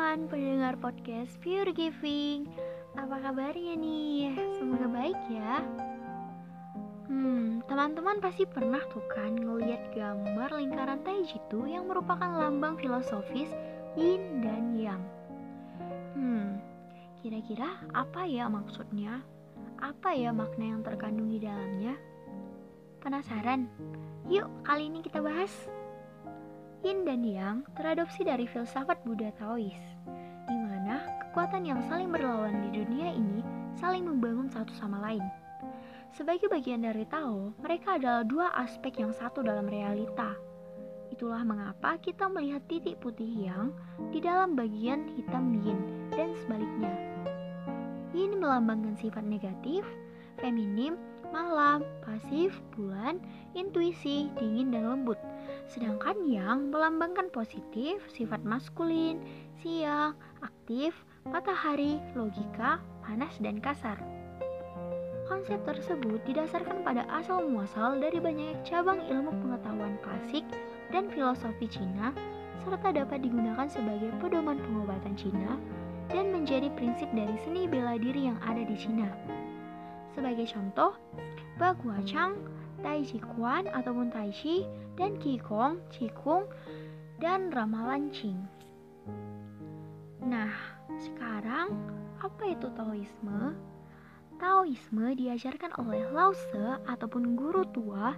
teman-teman pendengar podcast Pure Giving Apa kabarnya nih? Semoga baik ya Hmm, teman-teman pasti pernah tuh kan ngeliat gambar lingkaran Taiji itu yang merupakan lambang filosofis Yin dan Yang Hmm, kira-kira apa ya maksudnya? Apa ya makna yang terkandung di dalamnya? Penasaran? Yuk, kali ini kita bahas Yin dan Yang teradopsi dari filsafat Buddha Taois, di mana kekuatan yang saling berlawan di dunia ini saling membangun satu sama lain. Sebagai bagian dari Tao, mereka adalah dua aspek yang satu dalam realita. Itulah mengapa kita melihat titik putih yang di dalam bagian hitam yin dan sebaliknya. Yin melambangkan sifat negatif, feminim, malam, pasif, bulan, intuisi, dingin, dan lembut Sedangkan yang melambangkan positif, sifat maskulin, siang, aktif, matahari, logika, panas, dan kasar. Konsep tersebut didasarkan pada asal muasal dari banyak cabang ilmu pengetahuan klasik dan filosofi Cina, serta dapat digunakan sebagai pedoman pengobatan Cina dan menjadi prinsip dari seni bela diri yang ada di Cina. Sebagai contoh, Bagua Chang Tai Chi Quan ataupun Tai Chi, dan Qigong, Qigong, dan Ramalan Qing. Nah, sekarang apa itu Taoisme? Taoisme diajarkan oleh Lao Tse ataupun guru tua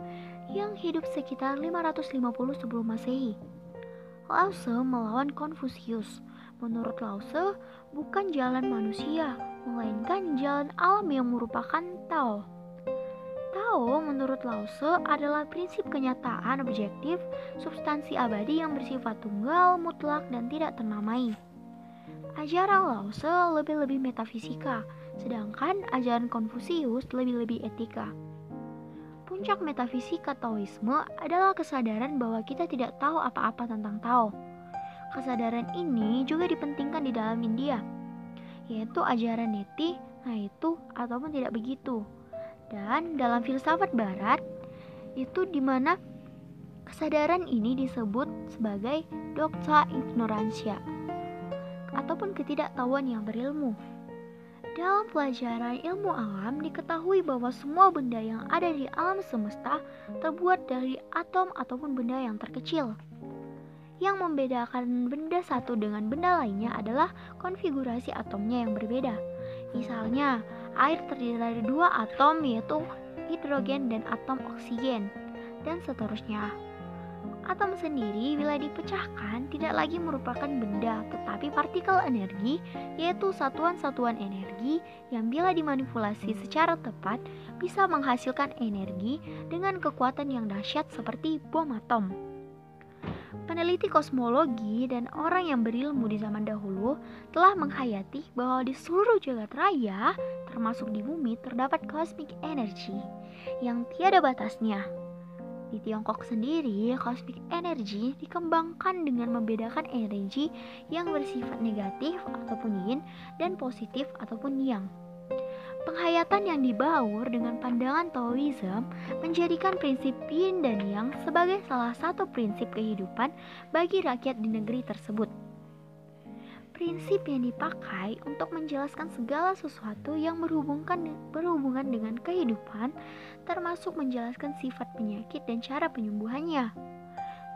yang hidup sekitar 550 sebelum Masehi. Lao Tse melawan Konfusius. Menurut Lao Tse, bukan jalan manusia, melainkan jalan alam yang merupakan Tao. Tao menurut Lause adalah prinsip kenyataan objektif, substansi abadi yang bersifat tunggal, mutlak, dan tidak ternamai. Ajaran Lause lebih-lebih metafisika, sedangkan ajaran Konfusius lebih-lebih etika. Puncak metafisika Taoisme adalah kesadaran bahwa kita tidak tahu apa-apa tentang Tao. Kesadaran ini juga dipentingkan di dalam India, yaitu ajaran neti, nah itu ataupun tidak begitu dan dalam filsafat barat itu di mana kesadaran ini disebut sebagai doxa ignorantia ataupun ketidaktahuan yang berilmu. Dalam pelajaran ilmu alam diketahui bahwa semua benda yang ada di alam semesta terbuat dari atom ataupun benda yang terkecil. Yang membedakan benda satu dengan benda lainnya adalah konfigurasi atomnya yang berbeda. Misalnya, Air terdiri dari dua atom yaitu hidrogen dan atom oksigen dan seterusnya. Atom sendiri bila dipecahkan tidak lagi merupakan benda tetapi partikel energi yaitu satuan-satuan energi yang bila dimanipulasi secara tepat bisa menghasilkan energi dengan kekuatan yang dahsyat seperti bom atom. Peneliti kosmologi dan orang yang berilmu di zaman dahulu telah menghayati bahwa di seluruh jagat raya, termasuk di bumi, terdapat cosmic energy yang tiada batasnya. Di Tiongkok sendiri, cosmic energy dikembangkan dengan membedakan energi yang bersifat negatif ataupun yin dan positif ataupun yang. Penghayatan yang dibaur dengan pandangan Taoism menjadikan prinsip yin dan yang sebagai salah satu prinsip kehidupan bagi rakyat di negeri tersebut. Prinsip yang dipakai untuk menjelaskan segala sesuatu yang berhubungan, berhubungan dengan kehidupan, termasuk menjelaskan sifat penyakit dan cara penyembuhannya.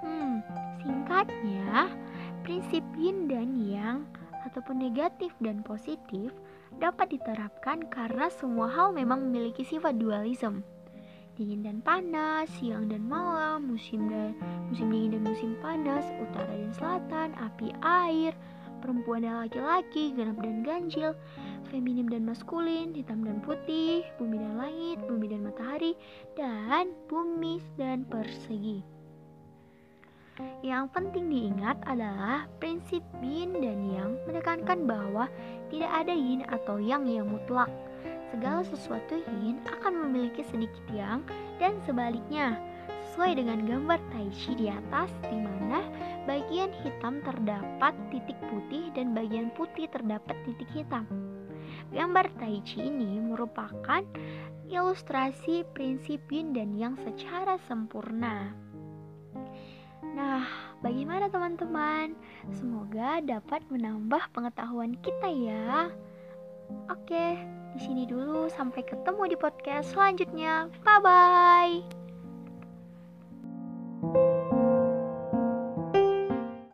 Hmm, singkatnya, prinsip yin dan yang ataupun negatif dan positif dapat diterapkan karena semua hal memang memiliki sifat dualisme. Dingin dan panas, siang dan malam, musim dan musim dingin dan musim panas, utara dan selatan, api air, perempuan dan laki-laki, genap dan ganjil, feminim dan maskulin, hitam dan putih, bumi dan langit, bumi dan matahari, dan bumi dan persegi. Yang penting diingat adalah prinsip yin dan yang menekankan bahwa tidak ada yin atau yang yang mutlak. Segala sesuatu yin akan memiliki sedikit yang dan sebaliknya. Sesuai dengan gambar tai chi di atas di mana bagian hitam terdapat titik putih dan bagian putih terdapat titik hitam. Gambar tai chi ini merupakan ilustrasi prinsip yin dan yang secara sempurna. Nah, bagaimana teman-teman? Semoga dapat menambah pengetahuan kita ya. Oke, di sini dulu sampai ketemu di podcast selanjutnya. Bye bye.